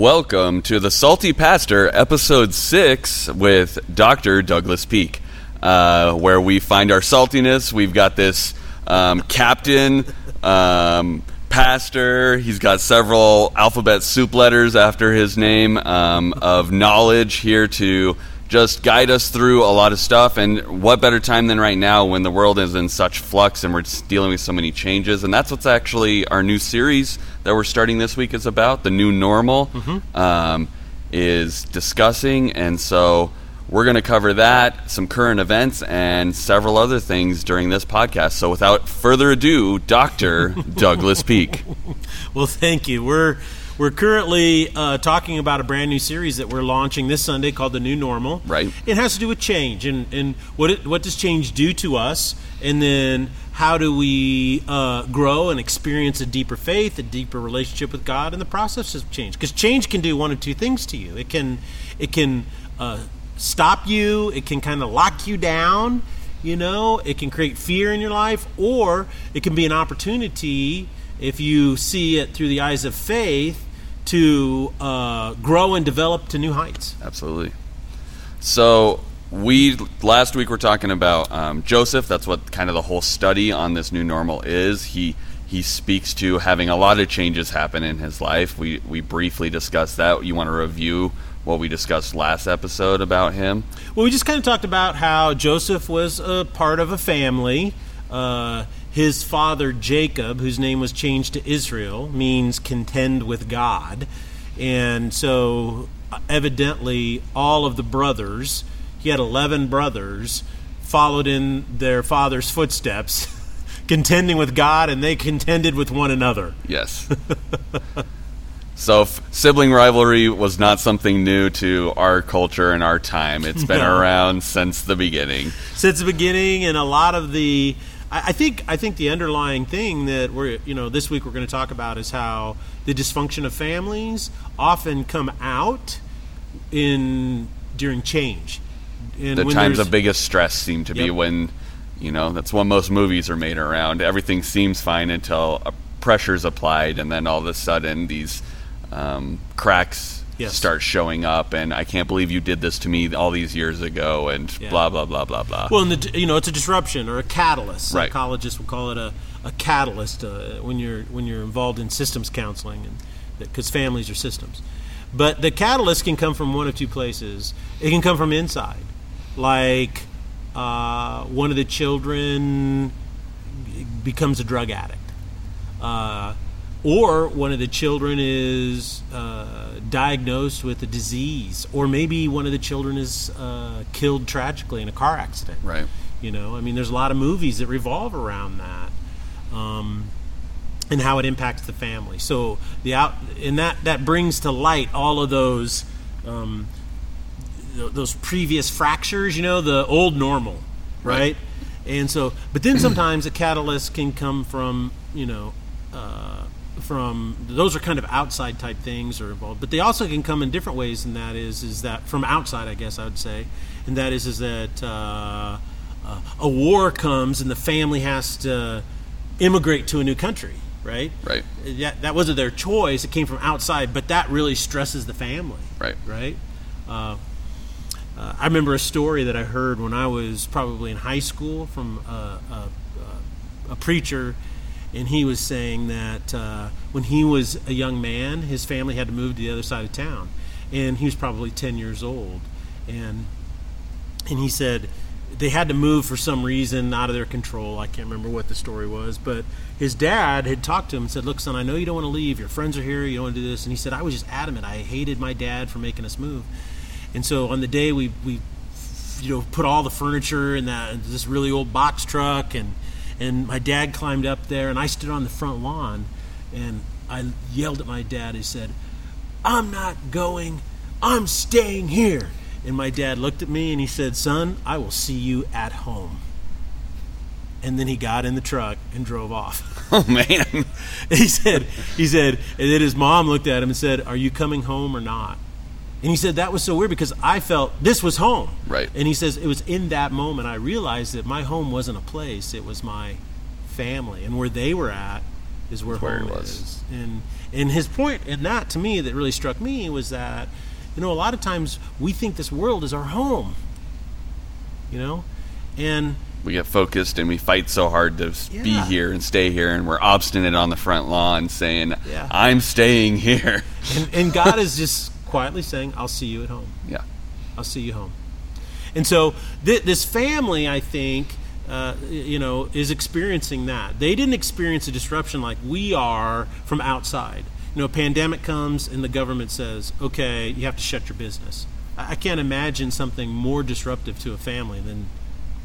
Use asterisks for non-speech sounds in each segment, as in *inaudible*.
Welcome to the Salty Pastor, episode six, with Dr. Douglas Peak, uh, where we find our saltiness. We've got this um, captain, um, pastor. He's got several alphabet soup letters after his name um, of knowledge here to just guide us through a lot of stuff. And what better time than right now when the world is in such flux and we're dealing with so many changes? And that's what's actually our new series that we're starting this week is about. The new normal um, is discussing. And so we're going to cover that, some current events, and several other things during this podcast. So without further ado, Dr. *laughs* Douglas Peak. Well, thank you. We're we're currently uh, talking about a brand new series that we're launching this Sunday called the New Normal. Right. It has to do with change and and what it, what does change do to us, and then how do we uh, grow and experience a deeper faith, a deeper relationship with God in the process of change? Because change can do one of two things to you. It can it can uh, stop you. It can kind of lock you down. You know, it can create fear in your life, or it can be an opportunity if you see it through the eyes of faith to uh, grow and develop to new heights. Absolutely. So we last week we were talking about um, Joseph. That's what kind of the whole study on this new normal is. He he speaks to having a lot of changes happen in his life. We we briefly discussed that. You want to review what we discussed last episode about him? Well, we just kind of talked about how Joseph was a part of a family. Uh, his father Jacob, whose name was changed to Israel, means contend with God, and so evidently all of the brothers, he had eleven brothers, followed in their father's footsteps, *laughs* contending with God, and they contended with one another. Yes. so f- sibling rivalry was not something new to our culture and our time. It's been No. around since the beginning. since the beginning, and a lot of the. I I think I think the underlying thing that we're you know this week we're going to talk about is how the dysfunction of families often come out in during change. And the times of biggest stress seem to be when you know that's when most movies are made around everything seems fine until a pressure's applied and then all of a sudden these um, cracks Yes. start showing up and i can't believe you did this to me all these years ago and Yeah. blah blah blah blah blah Well, and the, you know, it's a disruption or a catalyst. Right. Psychologists will call it a, a catalyst uh, when you're when you're involved in systems counseling, and because families are systems. But the catalyst can come from one of two places. It can come from inside, like uh, one of the children becomes a drug addict. Uh, or one of the children is uh, diagnosed with a disease, or maybe one of the children is uh, killed tragically in a car accident. right You know, I mean, there's a lot of movies that revolve around that, um, and how it impacts the family. So the out and that that brings to light all of those um, th- those previous fractures. You know, the old normal, right? Right. And so, but then sometimes a catalyst can come from you know. Uh, from those are kind of outside type things are involved, but they also can come in different ways. And that is, is that from outside, I guess I would say, and that is, is that uh, uh, a war comes and the family has to immigrate to a new country, right? right That, that wasn't their choice; it came from outside, but that really stresses the family, right right? Uh, uh, I remember a story that I heard when I was probably in high school from a, a, a, a preacher, and he was saying that uh, when he was a young man, his family had to move to the other side of town, and he was probably ten years old, and and he said they had to move for some reason out of their control. I can't remember what the story was, but his dad had talked to him and said, "Look, son, I know you don't want to leave. Your friends are here. You don't want to do this." And he said, "I was just adamant. I hated my dad for making us move." And so on the day we we you know put all the furniture in that this really old box truck and and my dad climbed up there and I stood on the front lawn and I yelled at my dad. He said, "I'm not going. I'm staying here." And my dad looked at me and he said, "Son, I will see you at home." And then he got in the truck and drove off. *laughs* oh man *laughs* he said, he said, and then his mom looked at him and said, "Are you coming home or not?" And he said that was so weird because I felt this was home. Right. And he says it was in that moment I realized that my home wasn't a place; it was my family, and where they were at is where, where home is. And and his point in that to me that really struck me was that you know a lot of times we think this world is our home. You know, and we get focused and we fight so hard to s- be here and stay here, and we're obstinate on the front lawn saying, Yeah. "I'm staying here." and, and God *laughs* is just quietly saying, "I'll see you at home." yeah, I'll see you home. And so th- this family, I think, uh, you know, is experiencing that. They didn't experience a disruption like we are from outside. You know, a pandemic comes and the government says, "Okay, you have to shut your business." I, I can't imagine something more disruptive to a family than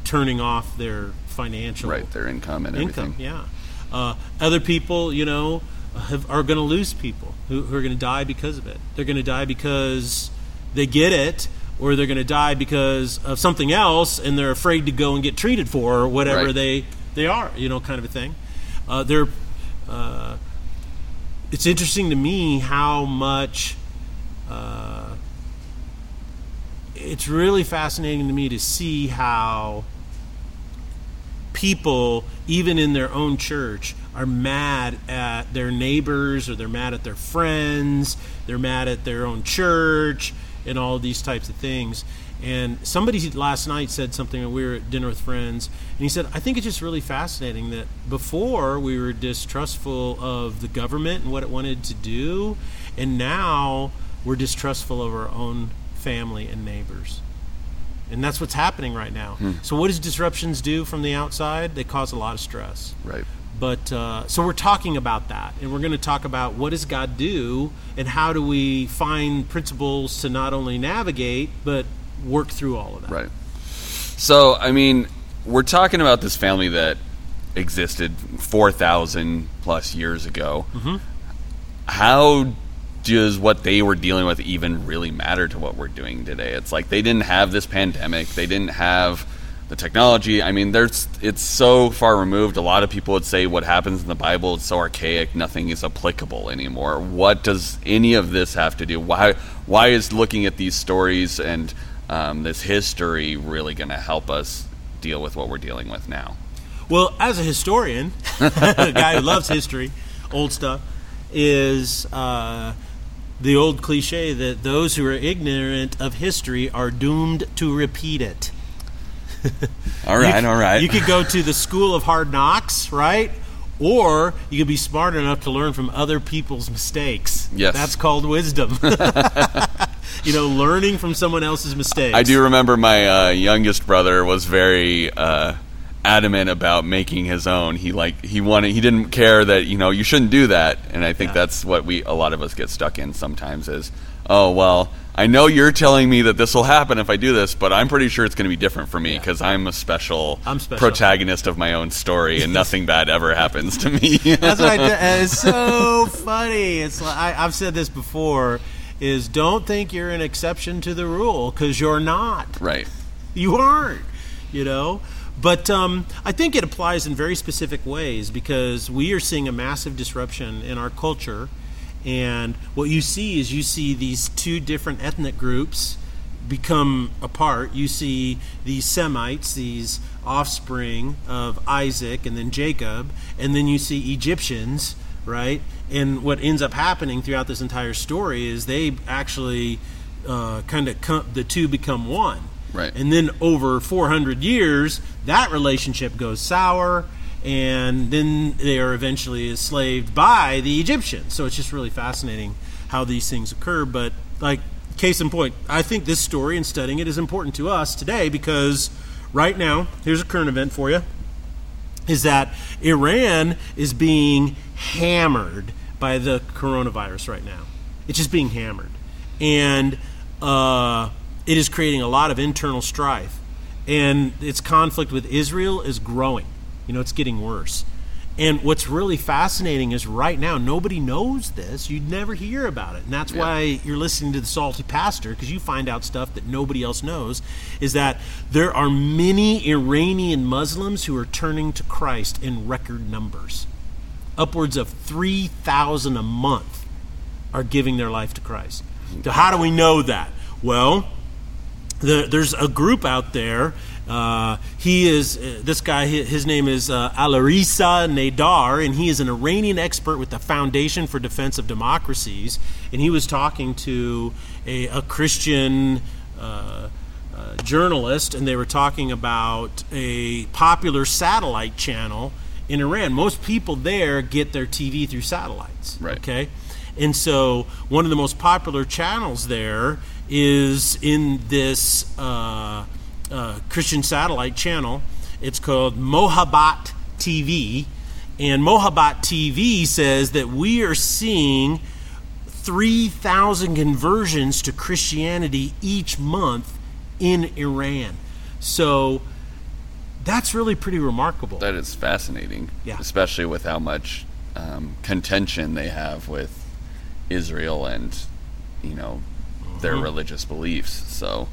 turning off their financial right. Their income and income. everything. Yeah. Uh, other people, you know, have, are going to lose people who, who are going to die because of it. They're going to die because they get it, or they're going to die because of something else, and they're afraid to go and get treated for or whatever Right. they they are. You know, kind of a thing. Uh, they're. Uh, it's interesting to me how much. Uh, it's really fascinating to me to see how people, even in their own church, are mad at their neighbors or they're mad at their friends, they're mad at their own church, and all these types of things. And somebody last night said something, and we were at dinner with friends, and he said, I think it's just really fascinating that before we were distrustful of the government and what it wanted to do, and now we're distrustful of our own family and neighbors. And that's what's happening right now. Hmm. So, what does disruptions do from the outside? They cause a lot of stress. Right. But uh, so we're talking about that, and we're going to talk about what does God do, and how do we find principles to not only navigate but work through all of that. Right. So, I mean, we're talking about this family that existed 4,000 plus years ago. Mm-hmm. How does what they were dealing with even really matter to what we're doing today? It's like they didn't have this pandemic, they didn't have the technology. I mean, there's it's so far removed. A lot of people would say what happens in the Bible is so archaic, nothing is applicable anymore. What does any of this have to do? Why why is looking at these stories and um, this history really going to help us deal with what we're dealing with now? Well, as a historian, a *laughs* guy who loves history, old stuff, is uh, the old cliche that those who are ignorant of history are doomed to repeat it. *laughs* All right, you, all right. You could go to the school of hard knocks, right? Or you could be smart enough to learn from other people's mistakes. Yes. That's called wisdom. *laughs* *laughs* you know, learning from someone else's mistakes. I do remember my uh, youngest brother was very uh, adamant about making his own. He like he wanted he didn't care that you know you shouldn't do that, and I think Yeah. that's what we a lot of us get stuck in sometimes is oh well I know you're telling me that this will happen if I do this, but I'm pretty sure it's going to be different for me because I'm a special, I'm special. protagonist of my own story, and nothing *laughs* bad ever happens to me. That's what I. *laughs* It's so funny. It's like I, I've said this before: is don't think you're an exception to the rule because you're not. right. You aren't. You know. But um, I think it applies in very specific ways because we are seeing a massive disruption in our culture, and what you see is you see these two different ethnic groups become apart. You see these Semites, these offspring of Isaac and then Jacob, and then you see Egyptians, right? And what ends up happening throughout this entire story is they actually uh, kind of come, the two become one. Right. And then over 400 years, that relationship goes sour, and then they are eventually enslaved by the Egyptians. So it's just really fascinating how these things occur. But, like, case in point, I think this story and studying it is important to us today because right now, here's a current event for you is that Iran is being hammered by the coronavirus right now. It's just being hammered. And uh, it is creating a lot of internal strife. And its conflict with Israel is growing. You know, it's getting worse. And what's really fascinating is right now, nobody knows this. You'd never hear about it. And that's why you're listening to the Salty Pastor, because you find out stuff that nobody else knows. Is that there are many Iranian Muslims who are turning to Christ in record numbers. Upwards of 3,000 a month are giving their life to Christ. So, how do we know that? Well, the, there's a group out there Uh, he is uh, this guy. His name is uh, Alireza Nader, and he is an Iranian expert with the Foundation for Defense of Democracies. And he was talking to a, a Christian uh, uh, journalist, and they were talking about a popular satellite channel in Iran. Most people there get their TV through satellites. Right. Okay. And so one of the most popular channels there is in this uh, uh, Christian satellite channel. It's called Mohabbat TV. And Mohabbat TV says that we are seeing 3,000 conversions to Christianity each month in Iran. So that's really pretty remarkable. That is fascinating. Yeah. Especially with how much um, contention they have with Israel and, you know, their Mhm. religious beliefs. So,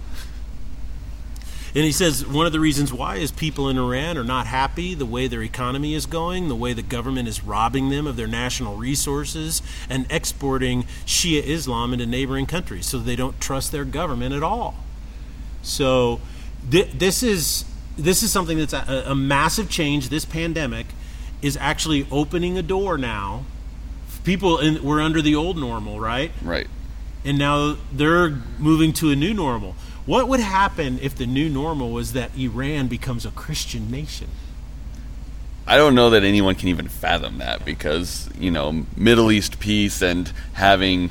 And he says one of the reasons why is people in Iran are not happy the way their economy is going, the way the government is robbing them of their national resources and exporting Shia Islam into neighboring countries. So they don't trust their government at all. So th- this is this is something that's a, a massive change. This pandemic is actually opening a door now. People in, were under the old normal, right? right. and now they're moving to a new normal. What would happen if the new normal was that Iran becomes a Christian nation? I don't know that anyone can even fathom that because, you know, Middle East peace and having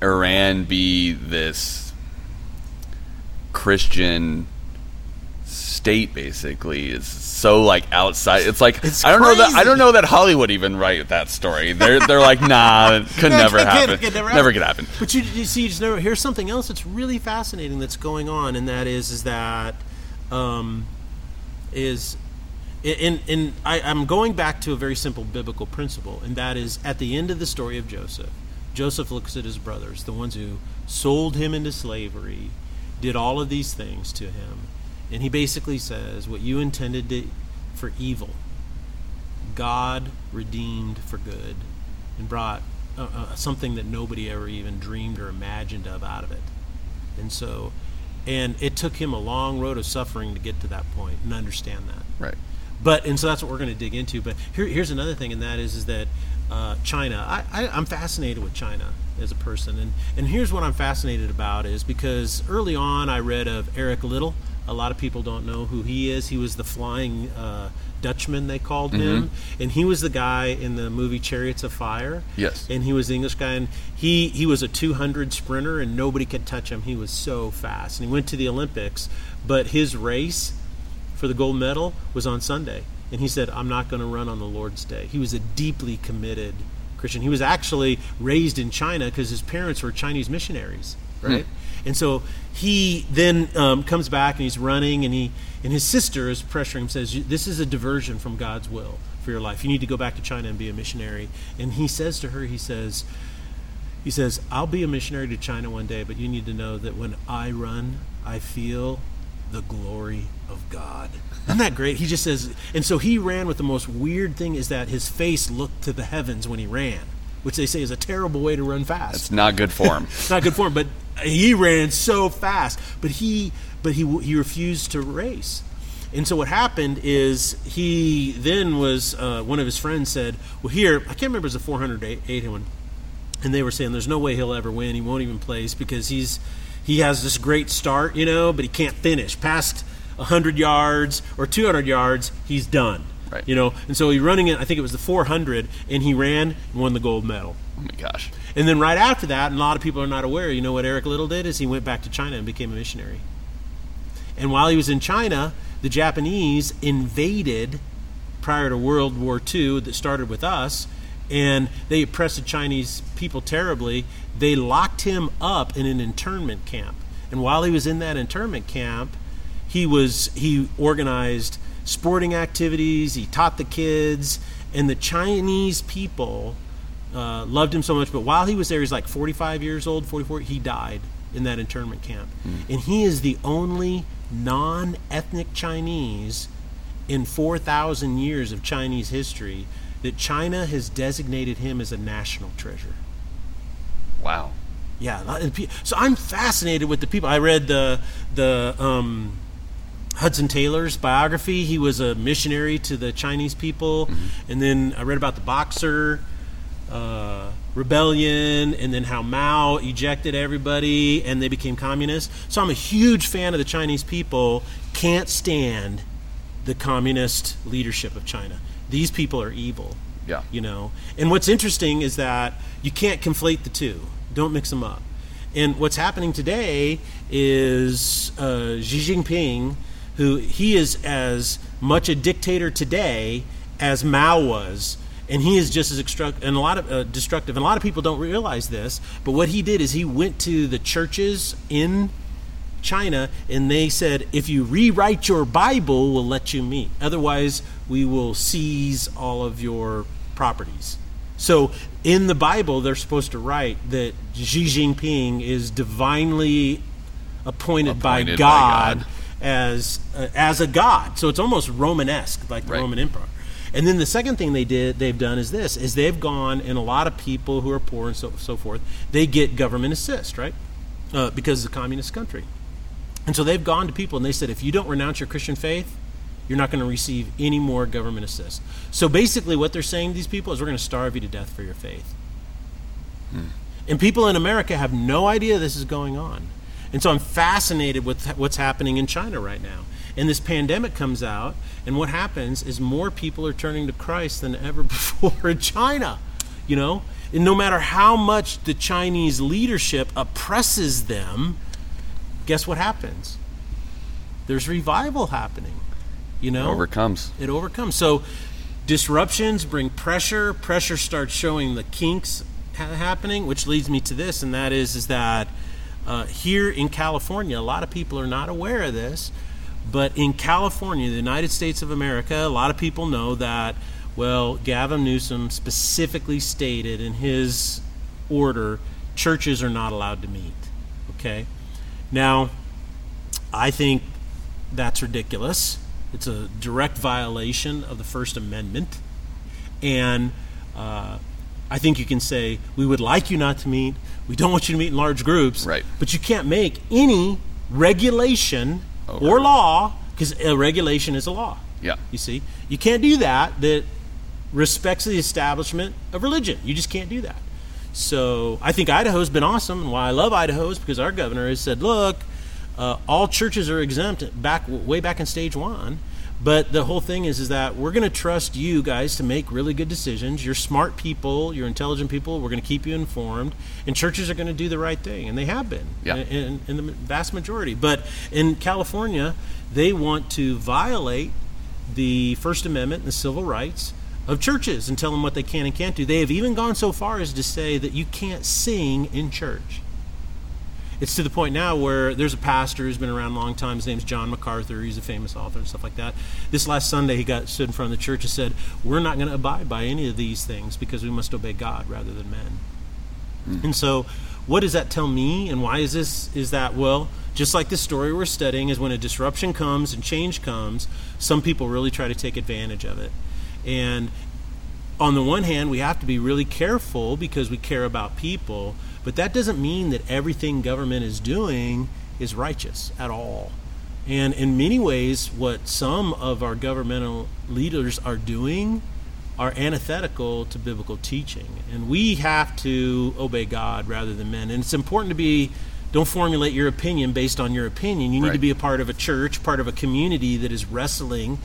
Iran be this Christian state basically is so like outside it's like It's I don't know that I don't know that Hollywood even write that story. They're they're like nah, it could *laughs* No, never happen. could never never happen. could happen. But you, you see, you just never, here's something else that's really fascinating that's going on, and that is is that um, is in in I, I'm going back to a very simple biblical principle, and that is at the end of the story of Joseph, Joseph looks at his brothers, the ones who sold him into slavery, did all of these things to him, and he basically says, "What you intended to, for evil, God redeemed for good, and brought uh, uh, something that nobody ever even dreamed or imagined of out of it." And so, and it took him a long road of suffering to get to that point and understand that. Right. But and so that's what we're going to dig into. But here, here's another thing, and that is is that uh, China. I, I, I'm fascinated with China as a person, and and here's what I'm fascinated about is because early on I read of Eric Liddell. A lot of people don't know who he is. He was the Flying uh, Dutchman, they called him, and he was the guy in the movie Chariots of Fire. Yes. And he was the English guy, and he he was a 200 sprinter, and nobody could touch him. He was so fast, and he went to the Olympics, but his race for the gold medal was on Sunday. And he said, I'm not going to run on the Lord's Day. He was a deeply committed Christian. He was actually raised in China because his parents were Chinese missionaries, right? And so he then um, comes back and he's running, and he and his sister is pressuring him, says, "This is a diversion from God's will for your life. You need to go back to China and be a missionary." And he says to her, he says, he says, I'll be a missionary to China one day, but you need to know that when I run, I feel the glory of God. Isn't that great? He just says, and so he ran with the most weird thing is that his face looked to the heavens when he ran, which they say is a terrible way to run fast. It's not good form. It's *laughs* not good for him, but he ran so fast. But he, but he, he refused to race. And so what happened is he then was uh, one of his friends said, "Well, here I can't remember if it was a 400 8 one, and they were saying there's no way he'll ever win. He won't even place because he's he has this great start, you know, but he can't finish past 100 yards or 200 yards. He's done, Right. you know. And so he running it. I think it was the 400, and he ran and won the gold medal. oh my gosh. And then right after that, and a lot of people are not aware, you know what Eric Liddell did is he went back to China and became a missionary. And while he was in China, the Japanese invaded prior to World War II that started with us, and they oppressed the Chinese people terribly. They locked him up in an internment camp. And while he was in that internment camp, he was he organized sporting activities, he taught the kids, and the Chinese people uh, loved him so much. But while he was there, he's like 45 years old, 44. He died in that internment camp, and he is the only non-ethnic Chinese in 4,000 years of Chinese history that China has designated him as a national treasure. Wow. Yeah, so I'm fascinated with the people. I read the the um, Hudson Taylor's biography. He was a missionary to the Chinese people, Mm-hmm. and then I read about the Boxer uh, rebellion, and then how Mao ejected everybody, and they became communists. So I'm a huge fan of the Chinese people. Can't stand the communist leadership of China. These people are evil. Yeah. You know. And what's interesting is that you can't conflate the two. Don't mix them up. And what's happening today is uh, Xi Jinping, who he is as much a dictator today as Mao was, and he is just as extruct- and a lot of uh, destructive. And a lot of people don't realize this, but what he did is he went to the churches in China and they said, if you rewrite your Bible, we'll let you meet. Otherwise, we will seize all of your properties. So in the Bible, they're supposed to write that Xi Jinping is divinely appointed, by, Appointed by God God. as uh, as a god. So it's almost Romanesque, like the Right. Roman Empire. And then the second thing they did, they've done is this: is they've gone and a lot of people who are poor and so so forth, they get government assist, right? Uh, because it's a communist country. And so they've gone to people and they said, if you don't renounce your Christian faith, you're not going to receive any more government assist. So basically, what they're saying to these people is, we're going to starve you to death for your faith. And people in America have no idea this is going on. And so I'm fascinated with what's happening in China right now. And this pandemic comes out, and what happens is more people are turning to Christ than ever *laughs* before in China. You know? And no matter how much the Chinese leadership oppresses them, guess what happens? There's revival happening. You know? It overcomes. it overcomes. So disruptions bring pressure. Pressure starts showing the kinks ha- happening, which leads me to this, and that is is that uh, here in California, a lot of people are not aware of this, but in California, the United States of America, a lot of people know that. Well, Gavin Newsom specifically stated in his order, churches are not allowed to meet. Okay, now I think that's ridiculous. It's a direct violation of the First Amendment. And uh, I think you can say, we would like you not to meet. We don't want you to meet in large groups. Right. But you can't make any regulation Over. or law, because a regulation is a law. Yeah. You see? You can't do that that respects the establishment of religion. You just can't do that. So I think Idaho's been awesome, and why I love Idaho is because our governor has said, look, uh, all churches are exempt back way back in stage one. But the whole thing is, is that we're going to trust you guys to make really good decisions. You're smart people, you're intelligent people. We're going to keep you informed, and churches are going to do the right thing, and they have been Yeah. in, in the vast majority. But in California, they want to violate the First Amendment and the civil rights of churches and tell them what they can and can't do. They have even gone so far as to say that you can't sing in church. It's to the point now where there's a pastor who's been around a long time. His name's John MacArthur. He's a famous author and stuff like that. This last Sunday, he got stood in front of the church and said, "We're not going to abide by any of these things because we must obey God rather than men." Hmm. And so, what does that tell me? And why is this? Is that well, just like the story we're studying, is when a disruption comes and change comes, some people really try to take advantage of it. And on the one hand, we have to be really careful because we care about people, but that doesn't mean that everything government is doing is righteous at all. And in many ways, what some of our governmental leaders are doing are antithetical to biblical teaching. And we have to obey God rather than men. And it's important to be, don't formulate your opinion based on your opinion. You need to be a part of a church, part of a community that is wrestling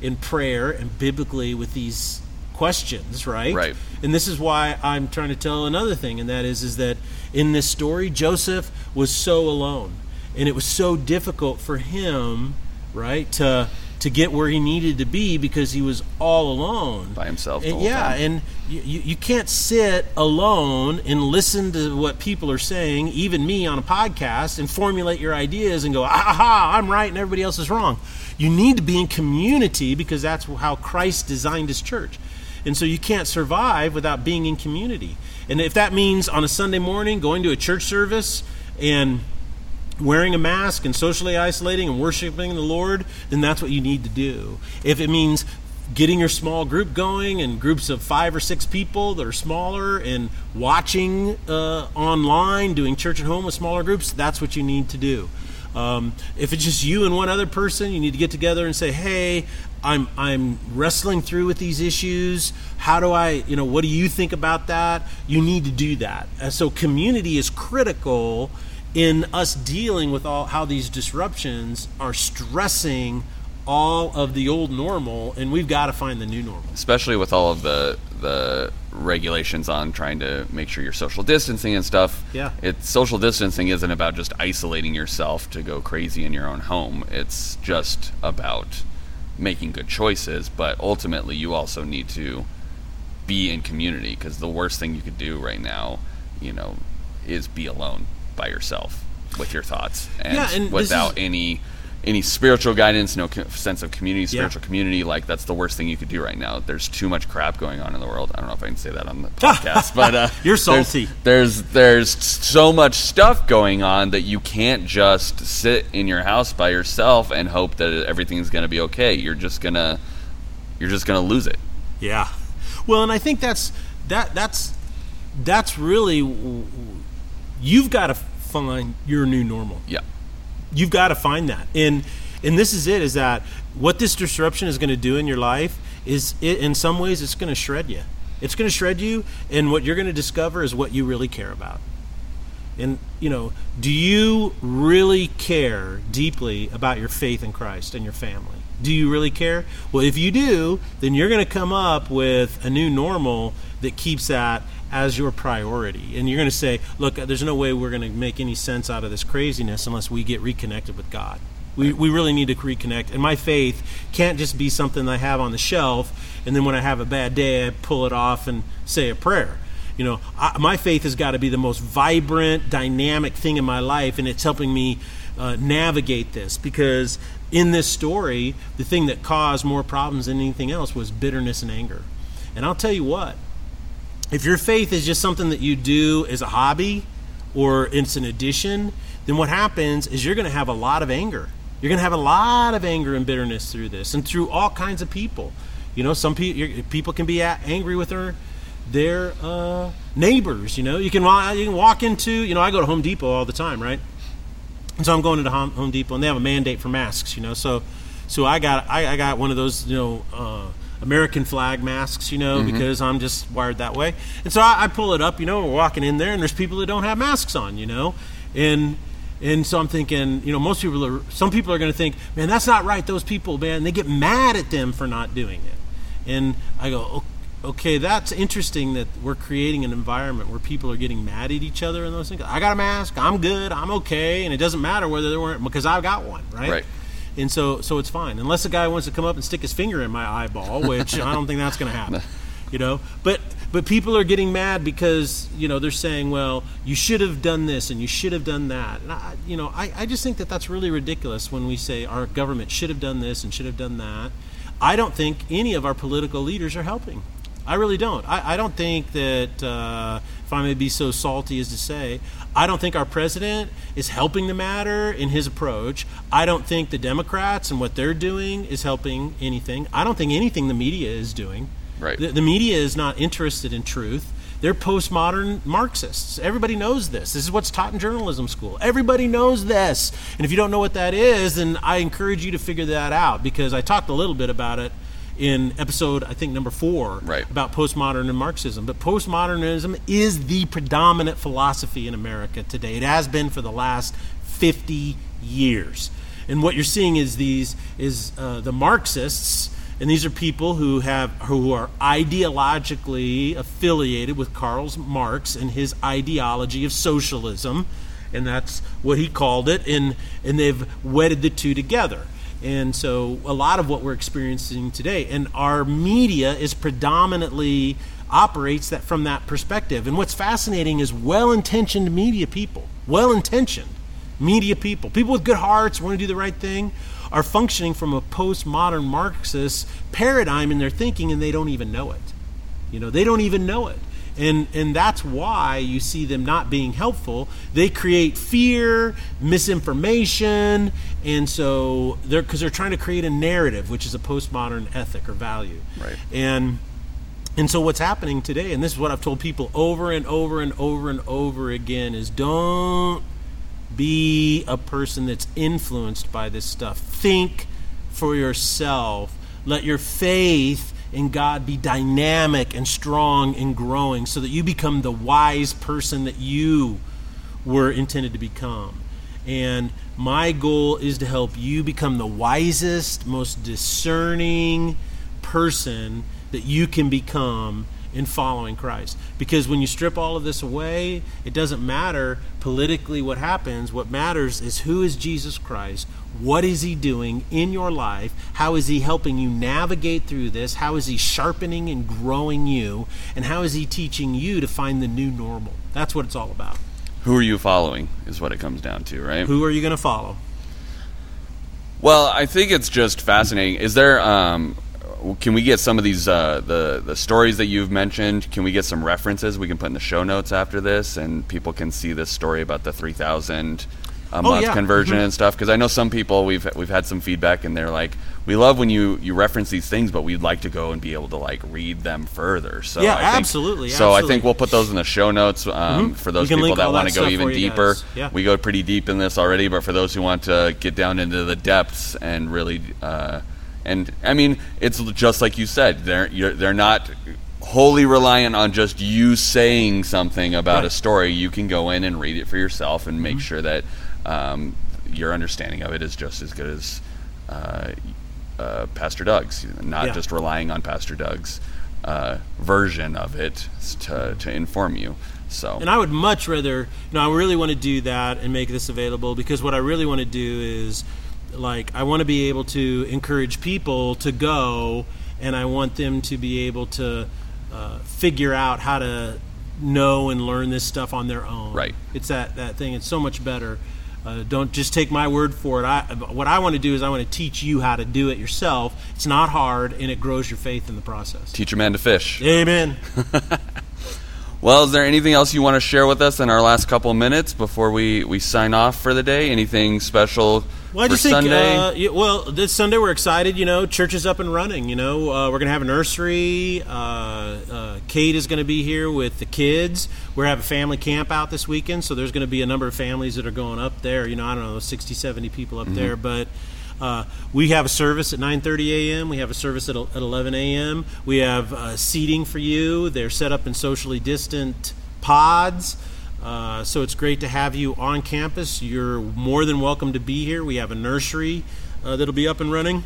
in prayer and biblically with these questions, right? Right. And this is why I'm trying to tell another thing, and that is, is that in this story, Joseph was so alone, and it was so difficult for him, right, to to get where he needed to be because he was all alone By himself the And whole yeah, time. and you, you you can't sit alone and listen to what people are saying, even me on a podcast, and formulate your ideas and go, aha, I'm right and everybody else is wrong. You need to be in community because that's how Christ designed his church. And so you can't survive without being in community. And if that means on a Sunday morning going to a church service and wearing a mask and socially isolating and worshiping the Lord, then that's what you need to do. If it means getting your small group going and groups of five or six people that are smaller and watching uh, online, doing church at home with smaller groups, that's what you need to do. Um, if it's just you and one other person, you need to get together and say, "Hey, I'm I'm wrestling through with these issues. How do I, you know, what do you think about that?" You need to do that. Uh, so community is critical in us dealing with all how these disruptions are stressing all of the old normal and we've got to find the new normal especially with all of the the regulations on trying to make sure you're social distancing and stuff Yeah. it social distancing isn't about just isolating yourself to go crazy in your own home it's just about making good choices but ultimately you also need to be in community because the worst thing you could do right now you know is be alone by yourself with your thoughts and, Yeah, and without is- any any spiritual guidance no sense of community Yeah. spiritual community like that's the worst thing you could do right now there's too much crap going on in the world i don't know if i can say that on the *laughs* podcast but uh, You're there's- salty. there's, there's so much stuff going on that you can't just sit in your house by yourself and hope that everything's going to be okay you're just to you're just to lose it Yeah. Well, and I think that's that that's that's really you've got to find your new normal. yeah You've got to find that. And and this is it is that what this disruption is going to do in your life is it, in some ways it's going to shred you. It's going to shred you and what you're going to discover is what you really care about. And you know, do you really care deeply about your faith in Christ and your family? Do you really care? Well, if you do, then you're going to come up with a new normal that keeps that as your priority. And you're going to say, look, there's no way we're going to make any sense out of this craziness unless we get reconnected with God. We, we really need to reconnect. And my faith can't just be something I have on the shelf, and then when I have a bad day, I pull it off and say a prayer. You know, I, my faith has got to be the most vibrant, dynamic thing in my life, and it's helping me uh, navigate this because in this story, the thing that caused more problems than anything else was bitterness and anger. And I'll tell you what, if your faith is just something that you do as a hobby or it's an addition, then what happens is you're going to have a lot of anger. You're going to have a lot of anger and bitterness through this and through all kinds of people. You know, some people people can be angry with their their uh, neighbors. You know, you can you can walk into you know I go to Home Depot all the time, right? And so I'm going into Home Depot, and they have a mandate for masks. You know, so so I got I, I got one of those you know uh, American flag masks. You know, mm-hmm. because I'm just wired that way. And so I, I pull it up. You know, we're walking in there, and there's people that don't have masks on. You know, and and so I'm thinking, you know, most people are. Some people are going to think, man, that's not right. Those people, man, they get mad at them for not doing it. And I go, okay, that's interesting that we're creating an environment where people are getting mad at each other and those things. I got a mask, I'm good, I'm okay, and it doesn't matter whether they weren't because I've got one, right? Right. And so, so it's fine unless a guy wants to come up and stick his finger in my eyeball, which I don't think that's going to happen. *laughs* You know, but but people are getting mad because you know they're saying, well, you should have done this and you should have done that. And I, you know, I, I just think that that's really ridiculous when we say our government should have done this and should have done that. I don't think any of our political leaders are helping. I really don't. I, I don't think that, uh, if I may be so salty as to say, I don't think our president is helping the matter in his approach. I don't think the Democrats and what they're doing is helping anything. I don't think anything the media is doing. Right. The, the media is not interested in truth. They're postmodern Marxists. Everybody knows this. This is what's taught in journalism school. Everybody knows this. And if you don't know what that is, then I encourage you to figure that out because I talked a little bit about it in episode, I think, number four Right. about postmodern and Marxism. But postmodernism is the predominant philosophy in America today. It has been for the last 50 years. And what you're seeing is these is uh, the Marxists, and these are people who have who are ideologically affiliated with Karl Marx and his ideology of socialism, and that's what he called it. And and they've wedded the two together. And so a lot of what we're experiencing today, and our media is predominantly operates that from that perspective. And what's fascinating is well-intentioned media people, well-intentioned media people, people with good hearts, want to do the right thing, are functioning from a postmodern Marxist paradigm in their thinking, and they don't even know it. You know, they don't even know it. And, and that's why you see them not being helpful. They create fear, misinformation, and so they're because they're trying to create a narrative, which is a postmodern ethic or value. Right. And and so what's happening today, and this is what I've told people over and over and over and over again, is don't Be a person that's influenced by this stuff. Think for yourself. Let your faith in God be dynamic and strong and growing so that you become the wise person that you were intended to become. And my goal is to help you become the wisest, most discerning person that you can become in following Christ. Because when you strip all of this away, it doesn't matter politically what happens. What matters is who is Jesus Christ? What is he doing in your life? How is he helping you navigate through this? How is he sharpening and growing you? And how is he teaching you to find the new normal? That's what it's all about. Who are you following is what it comes down to, right? Who are you going to follow? Well, I think it's just fascinating. Is there um, can we get some of these uh, the the stories that you've mentioned? Can we get some references we can put in the show notes after this, and people can see this story about the three thousand a Oh, month yeah. conversion Mhm. and stuff? Because I know some people we've we've had some feedback, and they're like, we love when you you reference these things, but we'd like to go and be able to like read them further. So Yeah, I think, absolutely, So I think we'll put those in the show notes um, Mhm. for those people that want to go even deeper. Yeah. We go pretty deep in this already, but for those who want to get down into the depths and really, uh, and I mean, it's just like you said, they're you're, they're not wholly reliant on just you saying something about a story. You can go in and read it for yourself and Mm-hmm. make sure that um, your understanding of it is just as good as uh, uh, Pastor Doug's, not Yeah. just relying on Pastor Doug's uh, version of it to to inform you. So And I would much rather, you know, I really want to do that and make this available because what I really want to do is, like, I want to be able to encourage people to go and I want them to be able to uh, figure out how to know and learn this stuff on their own. Right. It's that, that thing. It's so much better. Uh, don't just take my word for it. I, what I want to do is I want to teach you how to do it yourself. It's not hard, and it grows your faith in the process. teach a man to fish. Amen. *laughs* Well, is there anything else you want to share with us in our last couple of minutes before we, we sign off for the day? Anything special Well, I just think, Sunday? uh, yeah, well, this Sunday we're excited. You know, church is up and running. You know, uh, we're going to have a nursery. Uh, uh, Kate is going to be here with the kids. We're having a family camp out this weekend, so there's going to be a number of families that are going up there. You know, I don't know, 60, 70 people Mm-hmm. up there, but. Uh, we have a service at 9:30 a.m. We have a service at, at 11 a.m. We have uh, seating for you. They're set up in socially distant pods. Uh, so it's great to have you on campus. You're more than welcome to be here. We have a nursery uh, that'll be up and running.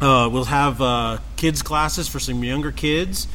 Uh, we'll have uh, kids classes for some younger kids,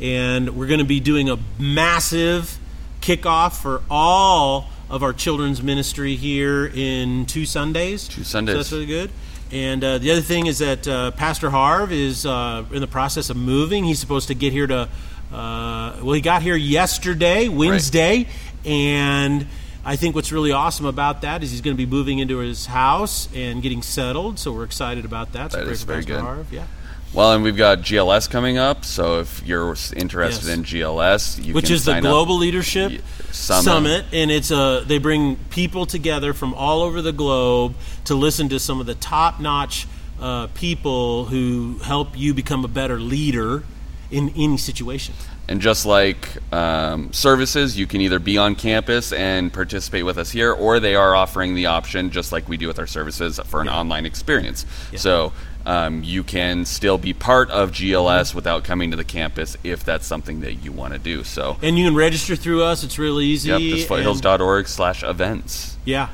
and we're going to be doing a massive kickoff for all of our children's ministry here in two Sundays. Two Sundays. So that's really good. And uh, the other thing is that uh, Pastor Harv is uh, in the process of moving. He's supposed to get here to, uh, well, he got here yesterday, Wednesday, and I think what's really awesome about that is he's going to be moving into his house and getting settled. So we're excited about that. So That is very good. Harv. Yeah. well, and we've got GLS coming up, so if you're interested Yes. in GLS, you which is the sign up. Global Leadership Ye- Summit. and it's a they bring people together from all over the globe to listen to some of the top-notch uh, people who help you become a better leader in any situation. And just like um, services, you can either be on campus and participate with us here, or they are offering the option, just like we do with our services, for an online experience. So um, you can still be part of GLS without coming to the campus if that's something that you want to do. So, And you can register through us; it's really easy. yep, this foothills.org slash events. Yeah,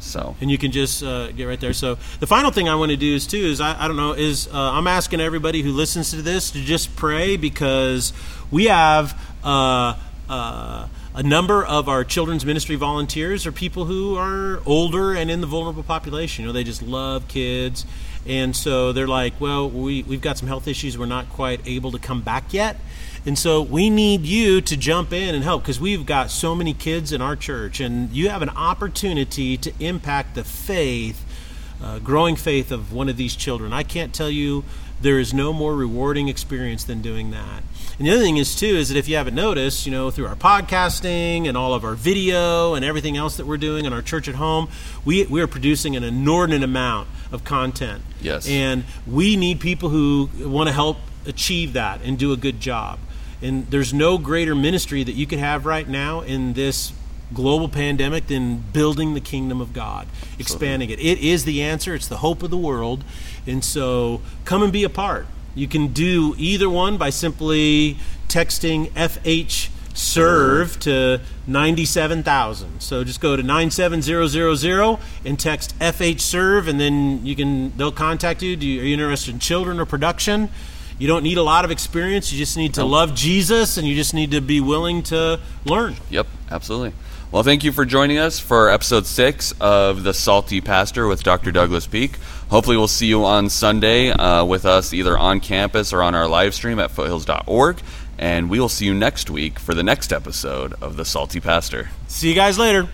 So, and you can just uh, get right there. So the final thing I want to do is too is I, I don't know is uh, I'm asking everybody who listens to this to just pray because we have uh, uh, a number of our children's ministry volunteers are people who are older and in the vulnerable population. You know, they just love kids. And so they're like, well, we, we've got some health issues. We're not quite able to come back yet. And so we need you to jump in and help because we've got so many kids in our church, and you have an opportunity to impact the faith, uh, growing faith of one of these children. I can't tell you there is no more rewarding experience than doing that. And the other thing is too is that if you haven't noticed, you know, through our podcasting and all of our video and everything else that we're doing in our church at home, we we are producing an inordinate amount of content. Yes. And we need people who want to help achieve that and do a good job. And there's no greater ministry that you could have right now in this global pandemic than building the kingdom of God, expanding it. It is the answer, it's the hope of the world. And so come and be a part. You can do either one by simply texting FH serve to 97,000. So just go to 97000 and text FH serve and then you can they'll contact you. Do you are you interested in children or production? You don't need a lot of experience. You just need to love Jesus and you just need to be willing to learn. Yep, absolutely. Well, thank you for joining us for episode six of The Salty Pastor with Dr. Douglas Peak. Hopefully, we'll see you on Sunday uh, with us either on campus or on our live stream at foothills.org. And we will see you next week for the next episode of The Salty Pastor. See you guys later.